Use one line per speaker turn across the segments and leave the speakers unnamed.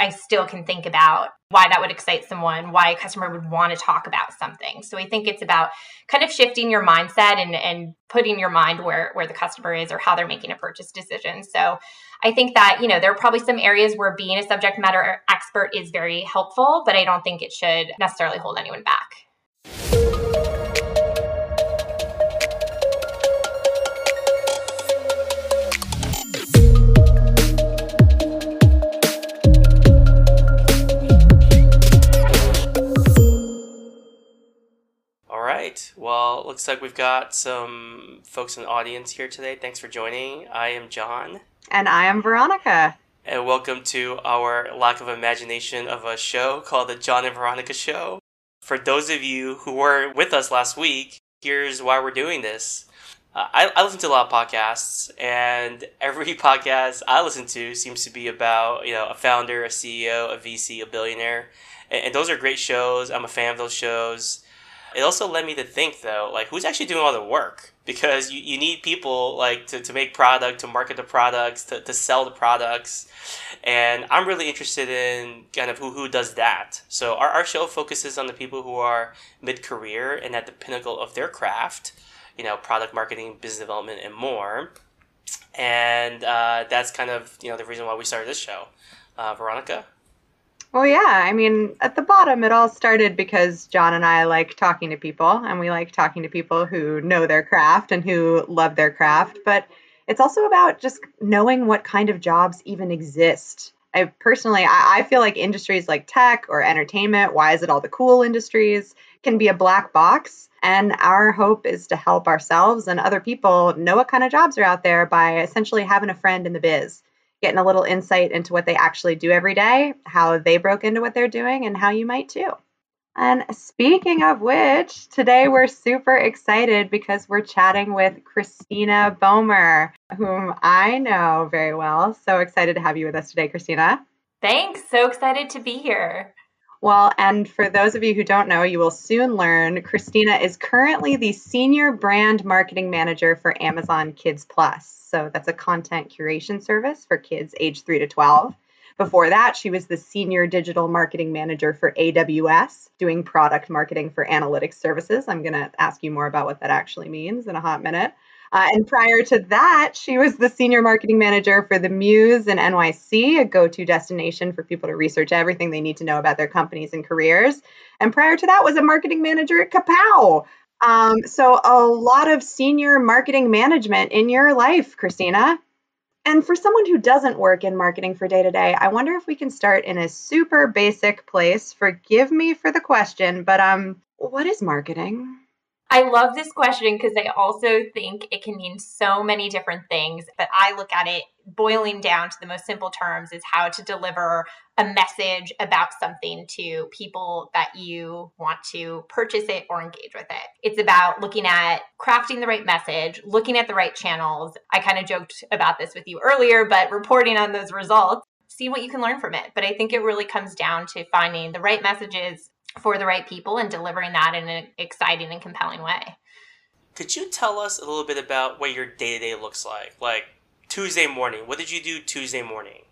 I still can think about why that would excite someone, why a customer would want to talk about something. So I think it's about kind of shifting your mindset and, and putting your mind where, where the customer is or how they're making a purchase decision. So I think that, you know, there are probably some areas where being a subject matter expert is very helpful, but I don't think it should necessarily hold anyone back.
Looks like we've got some folks in the audience here today. Thanks for joining. I am John.
And I am Veronica.
And welcome to our lack of imagination of a show called The John and Veronica Show. For those of you who were with us last week, here's why we're doing this. Uh, I, I listen to a lot of podcasts, and every podcast I listen to seems to be about you know a founder, a CEO, a VC, a billionaire, and, and those are great shows. I'm a fan of those shows. It also led me to think though, like who's actually doing all the work? Because you, you need people like to, to make product, to market the products, to, to sell the products. And I'm really interested in kind of who, who does that. So our, our show focuses on the people who are mid career and at the pinnacle of their craft, you know, product marketing, business development, and more. And uh, that's kind of you know the reason why we started this show. Uh, Veronica,
well, yeah. I mean, at the bottom, it all started because John and I like talking to people, and we like talking to people who know their craft and who love their craft. But it's also about just knowing what kind of jobs even exist. I personally, I, I feel like industries like tech or entertainment, why is it all the cool industries, can be a black box. And our hope is to help ourselves and other people know what kind of jobs are out there by essentially having a friend in the biz getting a little insight into what they actually do every day, how they broke into what they're doing, and how you might too. And speaking of which, today we're super excited because we're chatting with Cristina Boehmer, whom I know very well. So excited to have you with us today, Cristina.
Thanks. So excited to be here.
Well, and for those of you who don't know, you will soon learn Cristina is currently the Senior Brand Marketing Manager for Amazon Kids Plus. So that's a content curation service for kids age 3 to 12. Before that, she was the senior digital marketing manager for AWS, doing product marketing for analytics services. I'm going to ask you more about what that actually means in a hot minute. Uh, and prior to that, she was the senior marketing manager for the Muse in NYC, a go to destination for people to research everything they need to know about their companies and careers. And prior to that, was a marketing manager at Kapow, um, so, a lot of senior marketing management in your life, Cristina. And for someone who doesn't work in marketing for day to day, I wonder if we can start in a super basic place. Forgive me for the question, but um, what is marketing?
I love this question because I also think it can mean so many different things. But I look at it boiling down to the most simple terms is how to deliver a message about something to people that you want to purchase it or engage with it. It's about looking at crafting the right message, looking at the right channels. I kind of joked about this with you earlier, but reporting on those results see what you can learn from it. But I think it really comes down to finding the right messages for the right people and delivering that in an exciting and compelling way.
Could you tell us a little bit about what your day to day looks like? Like Tuesday morning, what did you do Tuesday morning?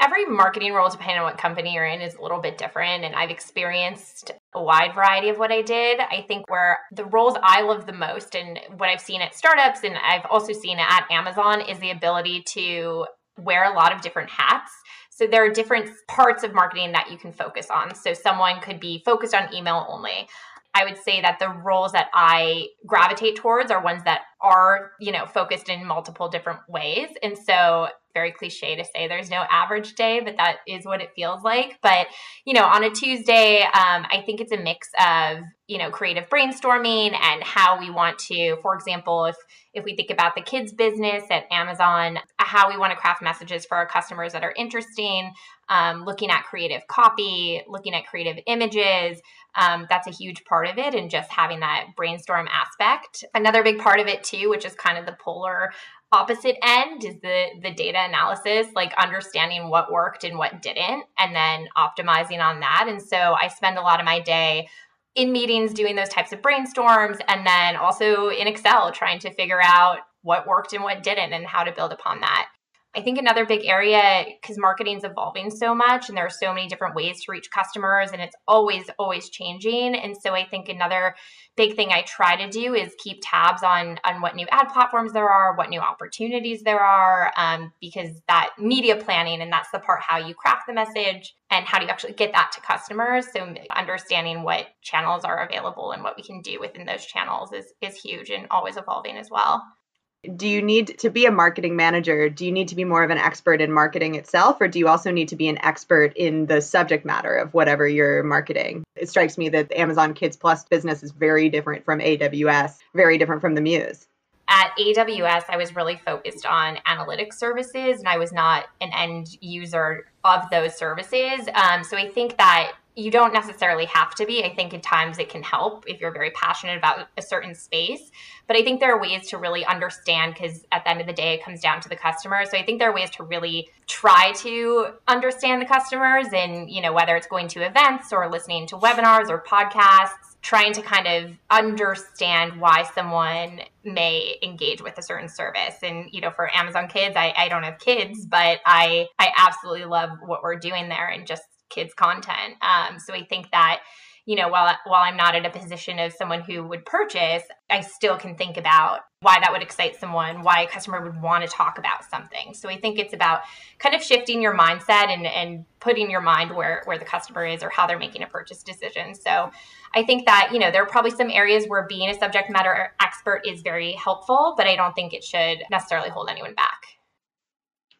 Every marketing role, depending on what company you're in, is a little bit different. And I've experienced a wide variety of what I did. I think where the roles I love the most and what I've seen at startups and I've also seen at Amazon is the ability to wear a lot of different hats so there are different parts of marketing that you can focus on. So someone could be focused on email only. I would say that the roles that I gravitate towards are ones that are, you know, focused in multiple different ways. And so very cliche to say there's no average day, but that is what it feels like. But, you know, on a Tuesday, um, I think it's a mix of, you know, creative brainstorming and how we want to, for example, if if we think about the kids business at Amazon, how we want to craft messages for our customers that are interesting, um, looking at creative copy, looking at creative images. Um, that's a huge part of it, and just having that brainstorm aspect. Another big part of it too, which is kind of the polar opposite end is the the data analysis like understanding what worked and what didn't and then optimizing on that and so i spend a lot of my day in meetings doing those types of brainstorms and then also in excel trying to figure out what worked and what didn't and how to build upon that I think another big area, because marketing is evolving so much and there are so many different ways to reach customers and it's always, always changing. And so I think another big thing I try to do is keep tabs on on what new ad platforms there are, what new opportunities there are, um, because that media planning and that's the part how you craft the message and how do you actually get that to customers. So understanding what channels are available and what we can do within those channels is is huge and always evolving as well
do you need to be a marketing manager? Do you need to be more of an expert in marketing itself or do you also need to be an expert in the subject matter of whatever you're marketing? It strikes me that amazon kids plus business is very different from aws very different from the muse.
At AWS, I was really focused on analytics services and I was not an end user of those services. Um, so I think that you don't necessarily have to be. I think at times it can help if you're very passionate about a certain space. But I think there are ways to really understand because at the end of the day, it comes down to the customer. So I think there are ways to really try to understand the customers and, you know, whether it's going to events or listening to webinars or podcasts, trying to kind of understand why someone may engage with a certain service. And, you know, for Amazon Kids, I, I don't have kids, but I I absolutely love what we're doing there and just kids content. Um, so I think that you know while while I'm not in a position of someone who would purchase, I still can think about why that would excite someone, why a customer would want to talk about something. So I think it's about kind of shifting your mindset and and putting your mind where where the customer is or how they're making a purchase decision. So I think that you know there are probably some areas where being a subject matter expert is very helpful, but I don't think it should necessarily hold anyone back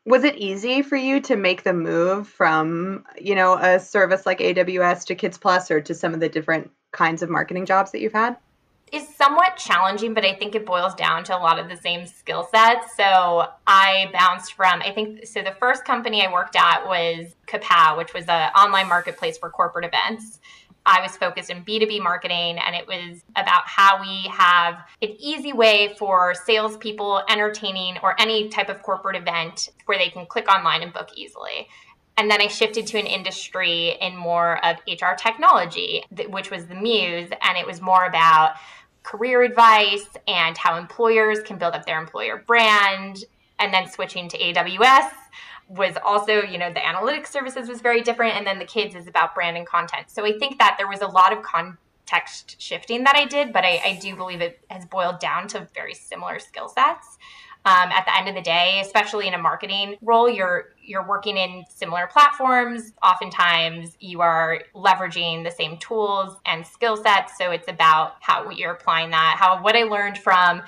was it easy for you to make the move from you know a service like aws to kids plus or to some of the different kinds of marketing jobs that you've had?
Is somewhat challenging but i think it boils down to a lot of the same skill sets. So i bounced from i think so the first company i worked at was kapow which was an online marketplace for corporate events I was focused in B2B marketing, and it was about how we have an easy way for salespeople, entertaining, or any type of corporate event where they can click online and book easily. And then I shifted to an industry in more of HR technology, which was the Muse, and it was more about career advice and how employers can build up their employer brand. And then switching to AWS, was also, you know, the analytics services was very different. And then the kids is about brand and content. So I think that there was a lot of context shifting that I did, but I, I do believe it has boiled down to very similar skill sets. Um, at the end of the day, especially in a marketing role, you're you're working in similar platforms. Oftentimes, you are leveraging the same tools and skill sets. So it's about how you're applying that. How what I learned from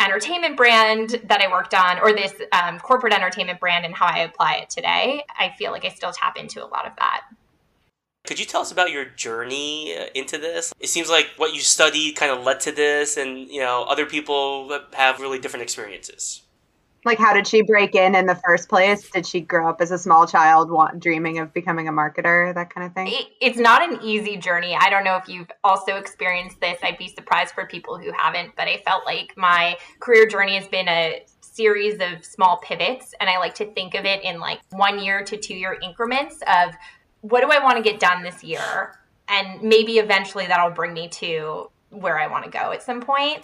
entertainment brand that I worked on, or this um, corporate entertainment brand, and how I apply it today, I feel like I still tap into a lot of that.
Could you tell us about your journey uh, into this? It seems like what you studied kind of led to this, and you know, other people have really different experiences.
Like, how did she break in in the first place? Did she grow up as a small child, want, dreaming of becoming a marketer, that kind of thing?
It, it's not an easy journey. I don't know if you've also experienced this. I'd be surprised for people who haven't, but I felt like my career journey has been a series of small pivots. And I like to think of it in like one year to two year increments of what do I want to get done this year? And maybe eventually that'll bring me to where I want to go at some point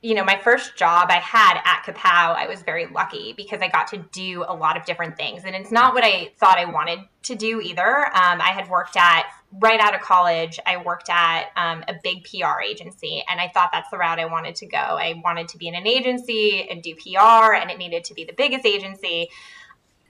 you know, my first job I had at Kapow, I was very lucky because I got to do a lot of different things. And it's not what I thought I wanted to do either. Um, I had worked at, right out of college, I worked at um, a big PR agency. And I thought that's the route I wanted to go. I wanted to be in an agency and do PR, and it needed to be the biggest agency.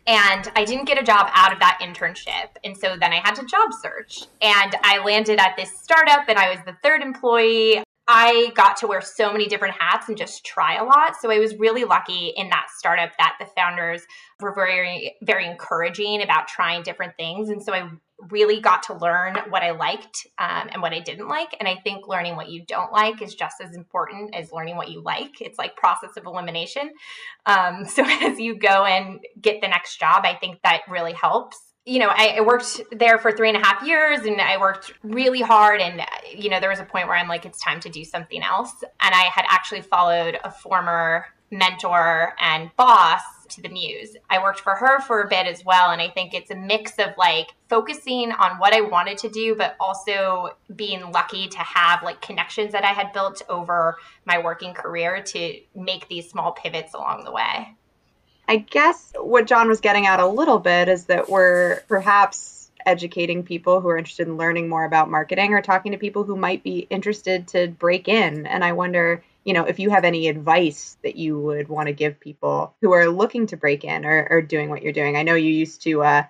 And I didn't get a job out of that internship. And so then I had to job search. And I landed at this startup, and I was the third employee. I got to wear so many different hats and just try a lot. So I was really lucky in that startup that the founders were very, very encouraging about trying different things. And so I really got to learn what I liked um, and what I didn't like. And I think learning what you don't like is just as important as learning what you like. It's like process of elimination. Um, so as you go and get the next job, I think that really helps you know, I, I, worked there for three and a half years and I worked really hard. And, you know, there was a point where I'm like, it's time to do something else. And I had actually followed a former mentor and boss to the Muse. I worked for her for a bit as well. And I think it's a mix of like focusing on what I wanted to do, but also being lucky to have like connections that I had built over my working career to make these small pivots along the way.
I guess what John was getting at a little bit is that we're perhaps educating people who are interested in learning more about marketing or talking to people who might be interested to break in. And I wonder, you know, if you have any advice that you would want to give people who are looking to break in or, or doing what you're doing. I know you used to uh,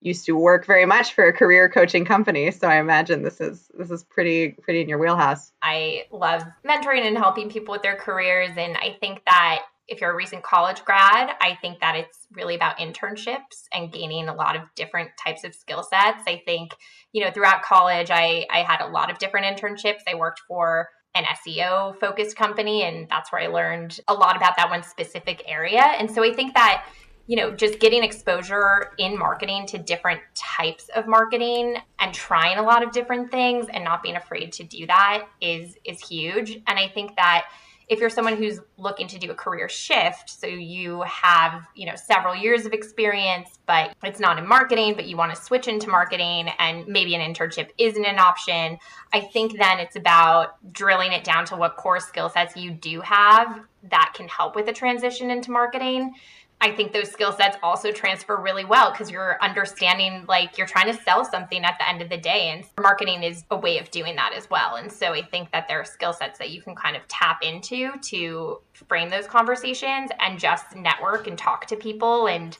used to work very much for a career coaching company so i imagine this is this is pretty pretty in your wheelhouse
i love mentoring and helping people with their careers and i think that if you're a recent college grad i think that it's really about internships and gaining a lot of different types of skill sets i think you know throughout college i i had a lot of different internships i worked for an SEO focused company and that's where I learned a lot about that one specific area. And so I think that you know, just getting exposure in marketing to different types of marketing and trying a lot of different things and not being afraid to do that is is huge. And I think that if you're someone who's looking to do a career shift, so you have, you know, several years of experience, but it's not in marketing, but you want to switch into marketing and maybe an internship isn't an option, I think then it's about drilling it down to what core skill sets you do have that can help with a transition into marketing I think those skill sets also transfer really well because you're understanding, like, you're trying to sell something at the end of the day. And marketing is a way of doing that as well. And so I think that there are skill sets that you can kind of tap into to frame those conversations and just network and talk to people. And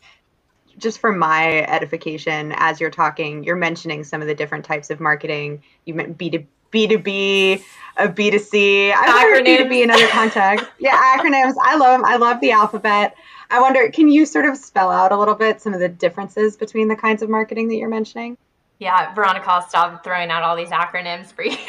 just for my edification, as you're talking, you're mentioning some of the different types of marketing. You meant B2B. B2B, a B2C. I heard B2B in other contexts. Yeah, acronyms. I love them. I love the alphabet. I wonder, can you sort of spell out a little bit some of the differences between the kinds of marketing that you're mentioning?
Yeah, Veronica, I'll stop throwing out all these acronyms for you.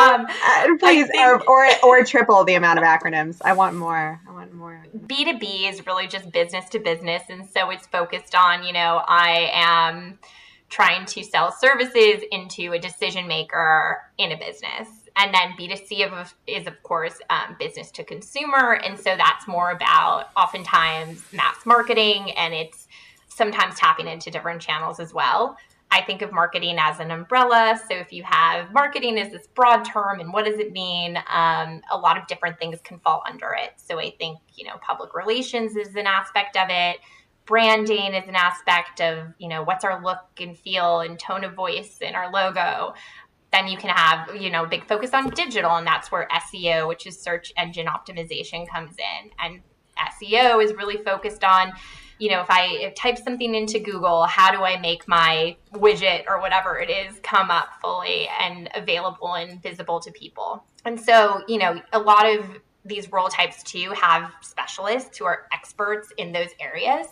um, uh, please, think... or, or, or triple the amount of acronyms. I want more. I want more.
B2B is really just business to business. And so it's focused on, you know, I am trying to sell services into a decision maker in a business. And then b2c is of course um, business to consumer. And so that's more about oftentimes mass marketing and it's sometimes tapping into different channels as well. I think of marketing as an umbrella. So if you have marketing as this broad term and what does it mean? Um, a lot of different things can fall under it. So i think you know public relations is an aspect of it branding is an aspect of you know what's our look and feel and tone of voice in our logo then you can have you know big focus on digital and that's where seo which is search engine optimization comes in. And seo is really focused on you know if i type something into google how do i make my widget or whatever it is come up fully and available and visible to people? And so you know a lot of these role types too have specialists who are experts in those areas.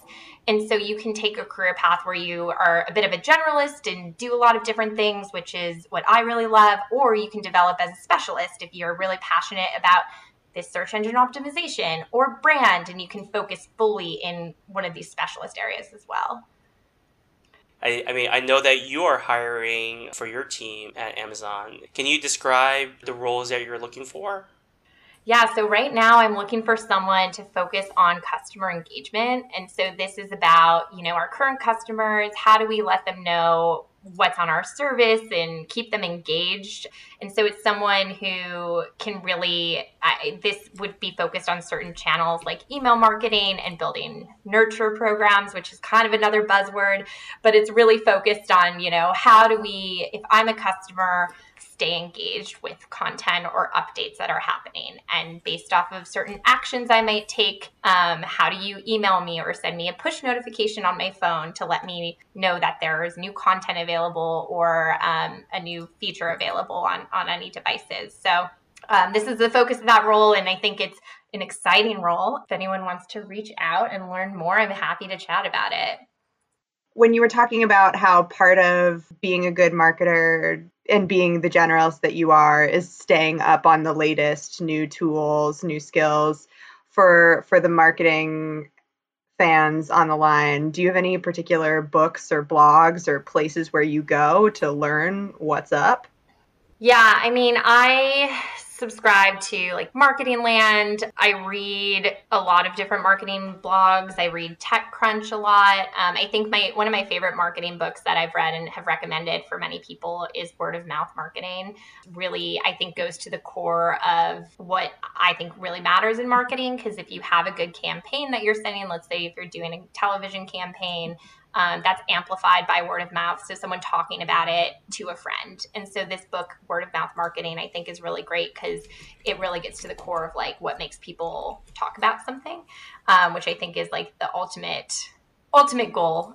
And so you can take a career path where you are a bit of a generalist and do a lot of different things, which is what I really love, or you can develop as a specialist if you're really passionate about this search engine optimization or brand, and you can focus fully in one of these specialist areas as well.
I, I mean, I know that you are hiring for your team at Amazon. Can you describe the roles that you're looking for?
Yeah, so right now I'm looking for someone to focus on customer engagement. And so this is about, you know, our current customers, how do we let them know what's on our service and keep them engaged. And so it's someone who can really, I, this would be focused on certain channels like email marketing and building nurture programs, which is kind of another buzzword, but it's really focused on, you know, how do we, if I'm a customer, stay engaged with content or updates that are happening. And based off of certain actions I might take, um, how do you email me or send me a push notification on my phone to let me know that there is new content available or um, a new feature available on, on any devices? So um, this is the focus of that role, and I think it's an exciting role. If anyone wants to reach out and learn more, I'm happy to chat about it
when you were talking about how part of being a good marketer and being the generalist that you are is staying up on the latest new tools, new skills for for the marketing fans on the line. Do you have any particular books or blogs or places where you go to learn what's up?
Yeah, I mean, I subscribe to like Marketing Land. I read a lot of different marketing blogs. I read TechCrunch a lot. Um, I think my one of my favorite marketing books that I've read and have recommended for many people is Word of Mouth Marketing. Really, I think goes to the core of what I think really matters in marketing. Because if you have a good campaign that you're sending, let's say if you're doing a television campaign, um, that's amplified by word of mouth. So someone talking about it to a friend. And so this book, Word of Mouth Marketing, I think is really great because it really gets to the core of like what makes people talk about something, um, which I think is like the ultimate ultimate goal.